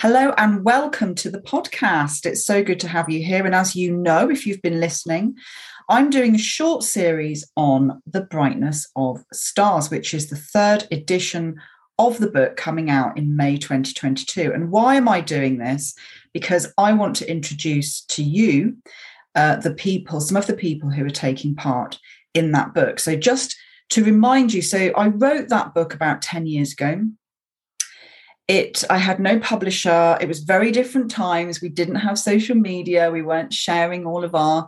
Hello and welcome to the podcast. It's so good to have you here. And as you know, if you've been listening, I'm doing a short series on the brightness of stars, which is the third edition of the book coming out in May 2022. And why am I doing this? Because I want to introduce to you uh, the people, some of the people who are taking part in that book. So, just to remind you, so I wrote that book about 10 years ago it i had no publisher. It was very different times. We didn't have social media. We weren't sharing all of our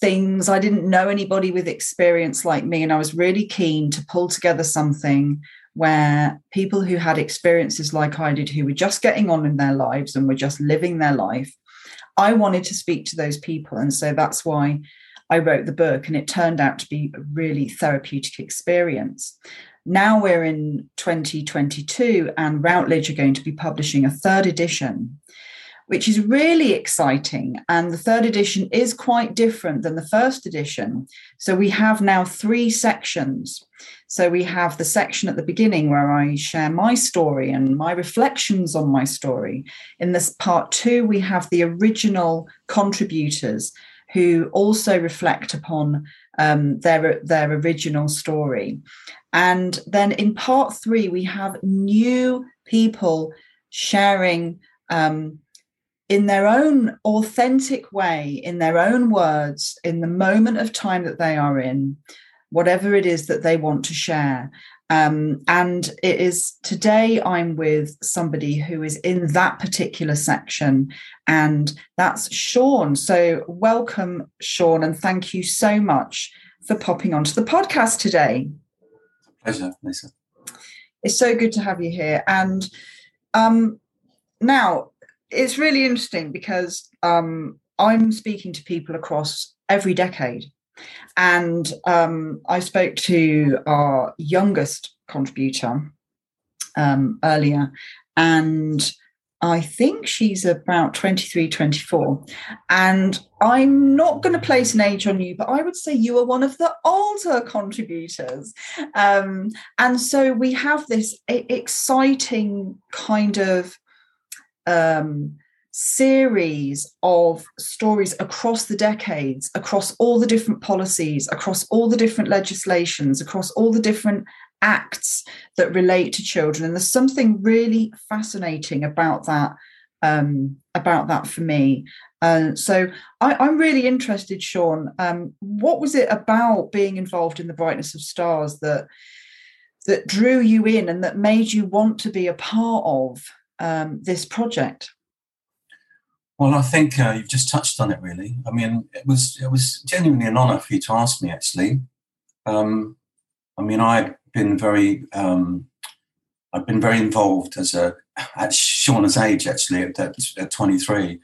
things. I didn't know anybody with experience like me and i was really keen to pull together something where people who had experiences like i did who were just getting on in their lives and were just living their life i wanted to speak to those people. And so that's why i wrote the book and it turned out to be a really therapeutic experience now we're in 2022, and Routledge are going to be publishing a third edition, which is really exciting. And the third edition is quite different than the first edition. So we have now three sections. So we have the section at the beginning where I share my story and my reflections on my story. In this part two, we have the original contributors who also reflect upon um, their their original story. And then in part three, we have new people sharing um, in their own authentic way, in their own words, in the moment of time that they are in, whatever it is that they want to share. Um, and it is today I'm with somebody who is in that particular section, and that's Sean. So, welcome, Sean, and thank you so much for popping onto the podcast today. Pleasure, Lisa. It's so good to have you here. And um, now it's really interesting because um, I'm speaking to people across every decade. And um, I spoke to our youngest contributor um, earlier, and I think she's about 23, 24. And I'm not going to place an age on you, but I would say you are one of the older contributors. Um, and so we have this exciting kind of um, series of stories across the decades, across all the different policies, across all the different legislations, across all the different acts that relate to children. And there's something really fascinating about that um, about that for me. Uh, so I, am really interested sean um, what was it about being involved in the brightness of stars that that drew you in and that made you want to be a part of um, this project well, I think uh, you've just touched on it. Really, I mean, it was it was genuinely an honour for you to ask me. Actually, um, I mean, I've been very um, I've been very involved as a at Shauna's age actually at, at 23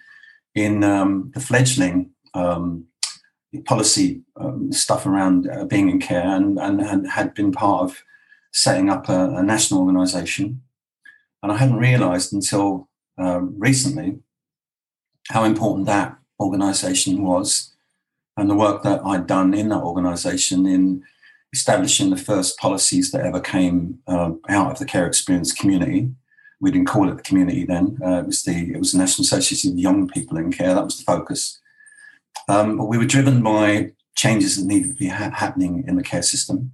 in um, the fledgling um, policy um, stuff around uh, being in care and, and, and, had been part of setting up a, a national organisation. And I hadn't realised until uh, recently how important that organisation was and the work that I'd done in that organisation in establishing the first policies that ever came uh, out of the care experience community. We didn't call it the community then. Uh, it was the it was the National Association of Young People in Care. That was the focus. Um, but we were driven by changes that needed to be ha- happening in the care system.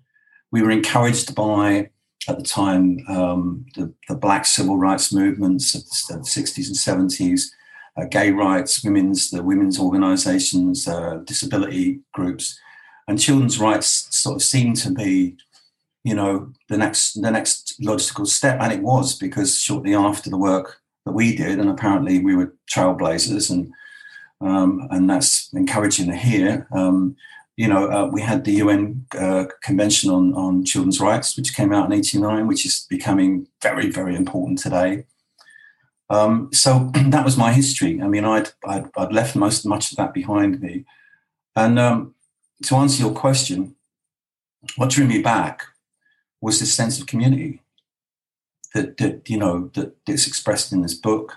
We were encouraged by, at the time, um, the, the, black civil rights movements of the 60s and 70s, uh, gay rights, women's, the women's organizations, uh, disability groups. And children's rights sort of seemed to be you know the next the next logical step and it was because shortly after the work that we did and apparently we were trailblazers and um, and that's encouraging to hear um, you know uh, we had the UN uh, Convention on on Children's Rights which came out in 89 which is becoming very very important today um, so that was my history I mean I'd, I'd, I'd left most much of that behind me and um, to answer your question, what drew me back was this sense of community that, that you know that is expressed in this book.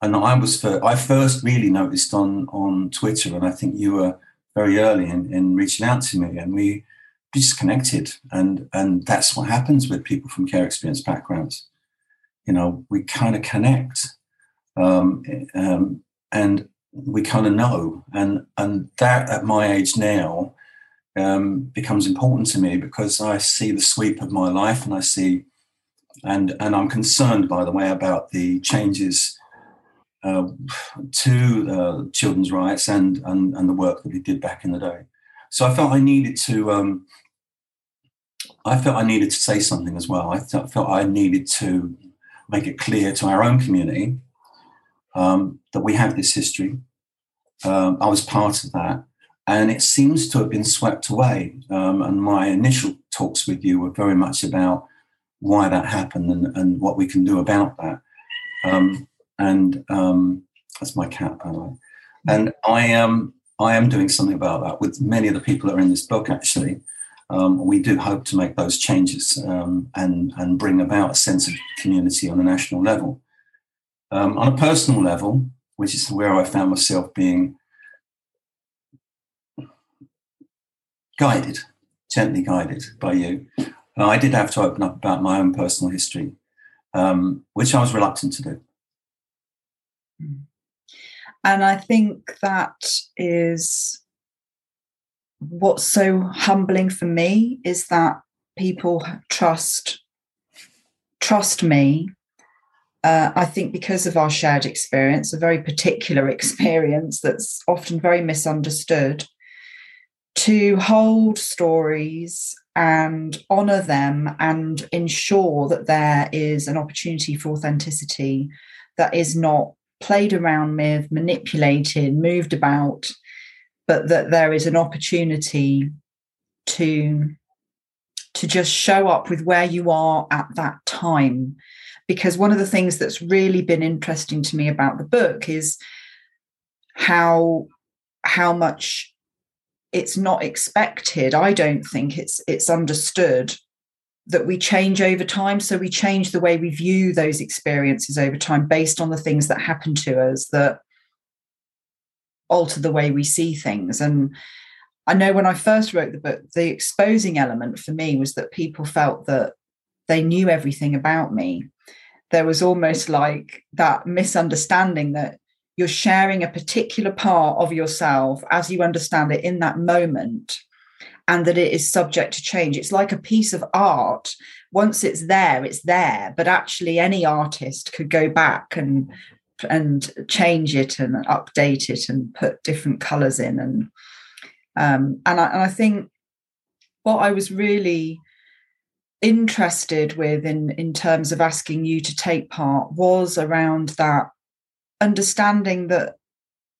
And I was I first really noticed on on Twitter, and I think you were very early in, in reaching out to me, and we just connected, and and that's what happens with people from care experience backgrounds. You know, we kind of connect, um, um, and we kind of know, and and that at my age now um, becomes important to me because I see the sweep of my life, and I see, and and I'm concerned, by the way, about the changes uh, to uh, children's rights and, and and the work that we did back in the day. So I felt I needed to. Um, I felt I needed to say something as well. I felt I needed to make it clear to our own community um, that we have this history. Um, I was part of that, and it seems to have been swept away. Um, and my initial talks with you were very much about why that happened and, and what we can do about that. Um, and um, that's my cat, by the way. And I am I am doing something about that with many of the people that are in this book. Actually, um, we do hope to make those changes um, and and bring about a sense of community on a national level. Um, on a personal level, which is where I found myself being guided, gently guided by you. Uh, I did have to open up about my own personal history, um, which I was reluctant to do. And I think that is what's so humbling for me is that people trust trust me. Uh, I think because of our shared experience, a very particular experience that's often very misunderstood, to hold stories and honor them and ensure that there is an opportunity for authenticity that is not played around with, manipulated, moved about, but that there is an opportunity to to just show up with where you are at that time because one of the things that's really been interesting to me about the book is how how much it's not expected i don't think it's it's understood that we change over time. So we change the way we view those experiences over time based on the things that happen to us that alter the way we see things. And I know when I first wrote the book, the exposing element for me was that people felt that they knew everything about me. There was almost like that misunderstanding that you're sharing a particular part of yourself as you understand it in that moment and that it is subject to change. It's like a piece of art. Once it's there, it's there. But actually, any artist could go back and and change it and update it and put different colors in and um, and, I, and I think what I was really interested with in in terms of asking you to take part was around that understanding that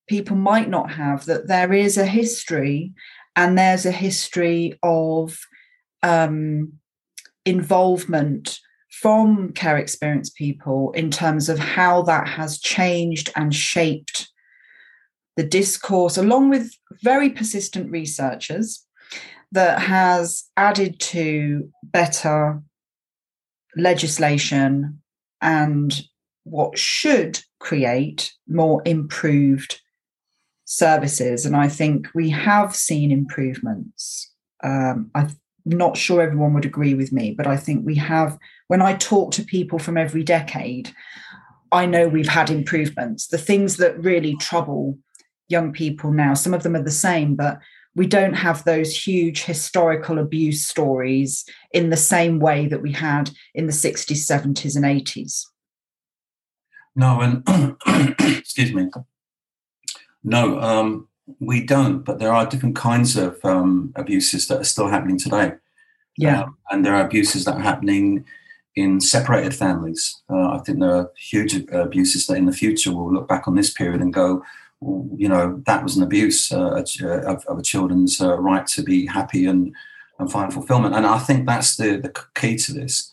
people might not have that there is a history and there's a history of um, involvement from care experience people in terms of how that has changed and shaped the discourse, along with very persistent researchers, that has added to better legislation and what should create more improved services. And I think we have seen improvements. Um, I'm not sure everyone would agree with me, but I think we have. When I talk to people from every decade, I know we've had improvements. The things that really trouble young people now, some of them are the same, but we don't have those huge historical abuse stories in the same way that we had in the 60s, 70s, and 80s. No, and excuse me. No, um, we don't. But there are different kinds of um, abuses that are still happening today. Yeah, um, and there are abuses that are happening in separated families. Uh, I think there are huge abuses that in the future we'll look back on this period and go, you know, that was an abuse uh, of, of, a children's uh, right to be happy and, and find fulfillment. And I think that's the, the key to this.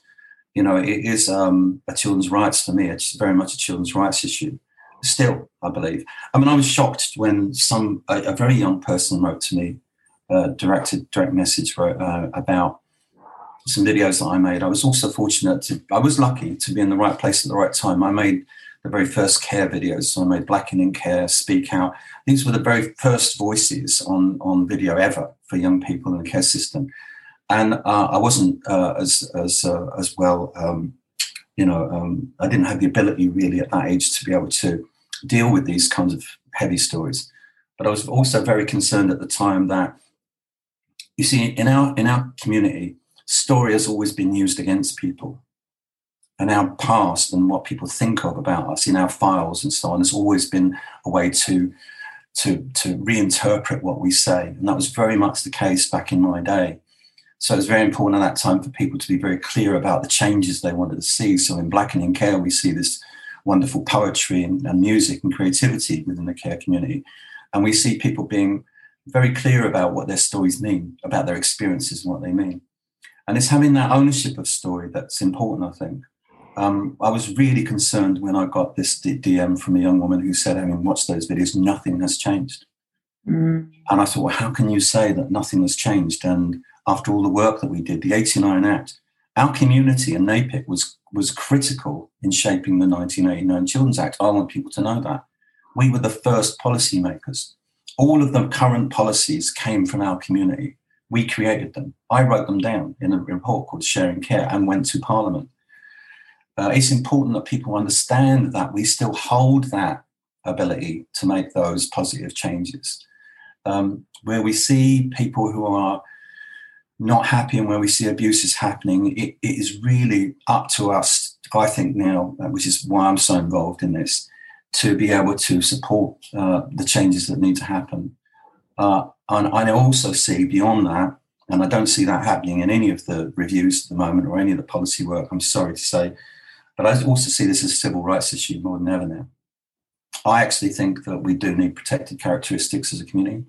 You know, it is um, a children's rights for me. It's very much a children's rights issue still, I believe. I mean, I was shocked when some a, a very young person wrote to me, uh, directed direct message wrote, uh, about some videos that I made. I was also fortunate to, I was lucky to be in the right place at the right time. I made the very first care videos. So I made Black in Care, Speak Out. These were the very first voices on, on video ever for young people in the care system. And uh, I wasn't uh, as, as, uh, as well um, you know, um, I didn't have the ability really at that age to be able to deal with these kinds of heavy stories. But I was also very concerned at the time that, you see, in our in our community, story has always been used against people. And our past and what people think of about us in our files and so on has always been a way to to to reinterpret what we say. And that was very much the case back in my day. So it was very important at that time for people to be very clear about the changes they wanted to see. So in Black in Care we see this wonderful poetry and, and music and creativity within the care community. And we see people being very clear about what their stories mean about their experiences and what they mean and it's having that ownership of story that's important i think um, I was really concerned when I got this DM from a young woman who said, I mean, watch those videos, nothing has changed. Mm. And I thought, well, how can you say that nothing has changed? And after all the work that we did, the 89 Act, our community in NAYPIC was, was critical in shaping the 1989 Children's Act. I want people to know that. We were the first policymakers. All of the current policies came from our community. We created them. I wrote them down in a report called Sharing Care and went to Parliament uh, it's important that people understand that we still hold that ability to make those positive changes. Um, where we see people who are not happy and where we see abuses happening, it, it is really up to us, I think, now, uh, which is why I'm so involved in this, to be able to support uh, the changes that need to happen. Uh, and I also see beyond that, and I don't see that happening in any of the reviews at the moment or any of the policy work, I'm sorry to say, but I also see this as a civil rights issue more than ever now. I actually think that we do need protected characteristics as a community.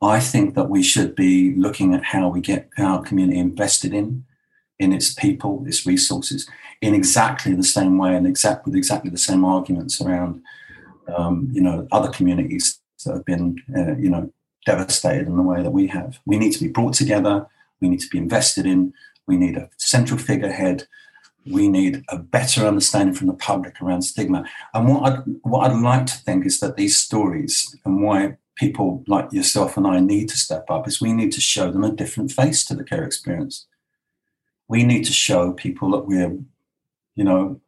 I think that we should be looking at how we get our community invested in, in its people, its resources, in exactly the same way and exact with exactly the same arguments around, um, you know, other communities that have been, uh, you know, devastated in the way that we have. We need to be brought together. We need to be invested in. We need a central figurehead we need a better understanding from the public around stigma. And what I'd, what I'd like to think is that these stories and why people like yourself and I need to step up is we need to show them a different face to the care experience. We need to show people that we're, you know,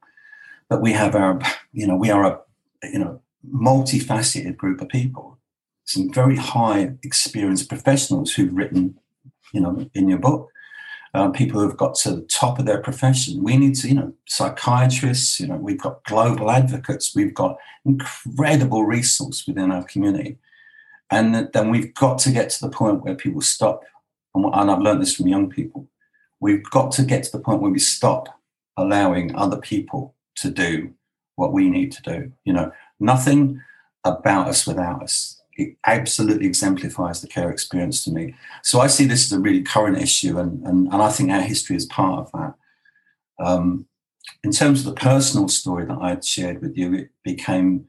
that we have our, you know, we are a, you know, multifaceted group of people. Some very high experienced professionals who've written, you know, in your book um, people who've got to the top of their profession. We need to, you know, psychiatrists, you know, we've got global advocates, we've got incredible resource within our community. And then we've got to get to the point where people stop. And I've learned this from young people. We've got to get to the point where we stop allowing other people to do what we need to do. You know, nothing about us without us it absolutely exemplifies the care experience to me. So I see this as a really current issue, and, and, and I think our history is part of that. Um, in terms of the personal story that I had shared with you, it became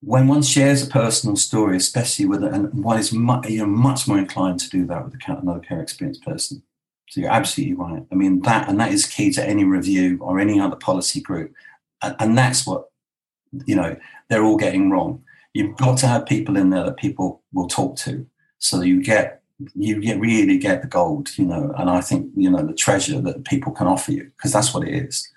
when one shares a personal story, especially with and one is much, you're much more inclined to do that with another care experience person. So you're absolutely right. I mean that, and that is key to any review or any other policy group, and, and that's what you know they're all getting wrong. You've got to have people in there that people will talk to. So you get you get really get the gold you know and i think you know the treasure that people can offer you because that's what it is.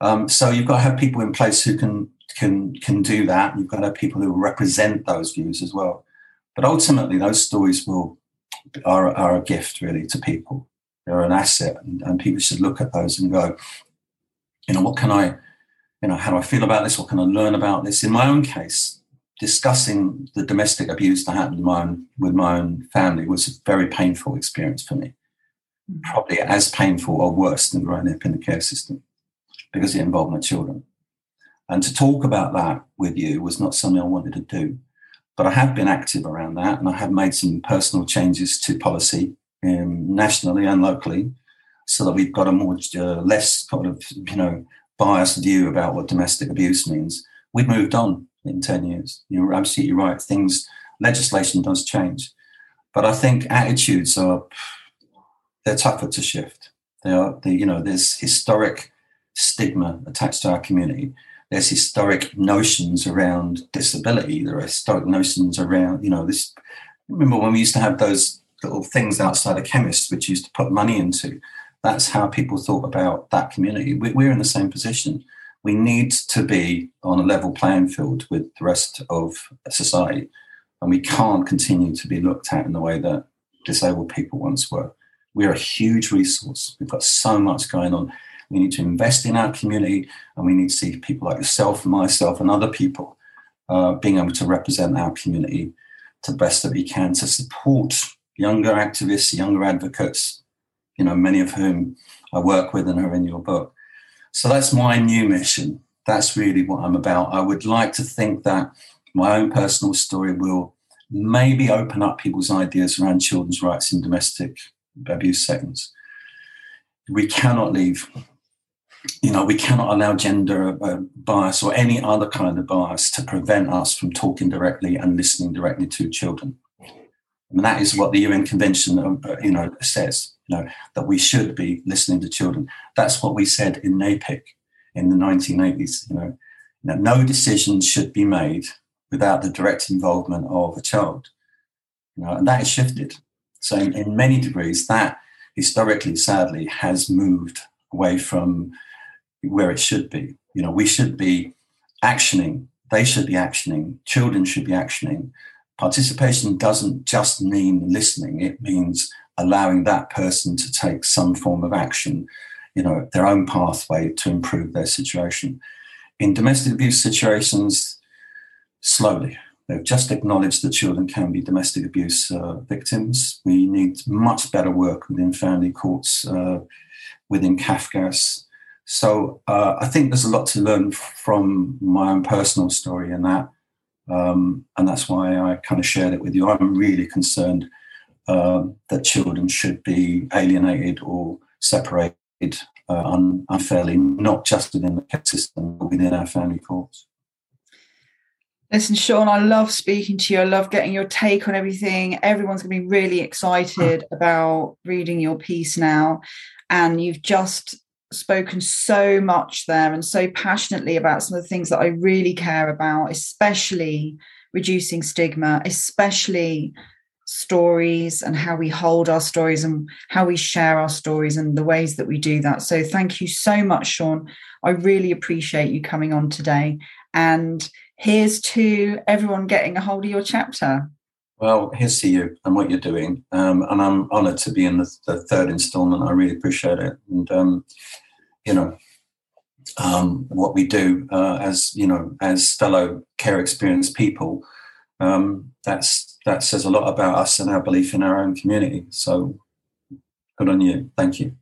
Um, so you've got to have people in place who can can can do that. You've got to have people who represent those views as well. But ultimately those stories will are, are a gift really to people. They're an asset and, and people should look at those and go you know what can i you know how do i feel about this what can i learn about this in my own case discussing the domestic abuse that happened my own, with my own family was a very painful experience for me. Mm. Probably as painful or worse than growing up in the care system because it involved my children. And to talk about that with you was not something I wanted to do. But I have been active around that and I have made some personal changes to policy um, nationally and locally so that we've got a more uh, less kind of you know biased view about what domestic abuse means. We've moved on in 10 years. You're absolutely right. Things, legislation does change. But I think attitudes are, they're tougher to shift. They are, they, you know, there's historic stigma attached to our community. There's historic notions around disability. There are historic notions around, you know, this. Remember when we used to have those little things outside a chemist, which used to put money into? That's how people thought about that community. We're in the same position. We need to be on a level playing field with the rest of society, and we can't continue to be looked at in the way that disabled people once were. We're a huge resource. We've got so much going on. We need to invest in our community, and we need to see people like yourself myself and other people uh, being able to represent our community to the best that we can to support younger activists, younger advocates, you know, many of whom I work with and are in your book. So that's my new mission. That's really what I'm about. I would like to think that my own personal story will maybe open up people's ideas around children's rights in domestic abuse settings. We cannot leave, you know, we cannot allow gender uh, bias or any other kind of bias to prevent us from talking directly and listening directly to children. And that is what the UN Convention, uh, you know, says. You know that we should be listening to children. That's what we said in NAYPIC in the 1980s. You know, that no decision should be made without the direct involvement of a child. You know, and that has shifted. So, in, in many degrees, that historically, sadly, has moved away from where it should be. You know, we should be actioning. They should be actioning. Children should be actioning participation doesn't just mean listening, it means allowing that person to take some form of action, you know, their own pathway to improve their situation. In domestic abuse situations, slowly. They've just acknowledged that children can be domestic abuse uh, victims. We need much better work within family courts, uh, within CAFCASS. So uh, I think there's a lot to learn from my own personal story in that. Um, and that's why I kind of shared it with you. I'm really concerned uh, that children should be alienated or separated uh, unfairly, not just within the care system, but within our family courts. Listen, Sean, I love speaking to you. I love getting your take on everything. Everyone's going to be really excited about reading your piece now. And you've just spoken so much there and so passionately about some of the things that I really care about, especially reducing stigma, especially stories and how we hold our stories and how we share our stories and the ways that we do that. So thank you so much, Sean. I really appreciate you coming on today. And here's to everyone getting a hold of your chapter. Well, here's to you and what you're doing. Um, and I'm honoured to be in the, the, third instalment. I really appreciate it. And, um, you know, um, what we do uh, as, you know, as fellow care experienced people, um, that's that says a lot about us and our belief in our own community. So good on you. Thank you.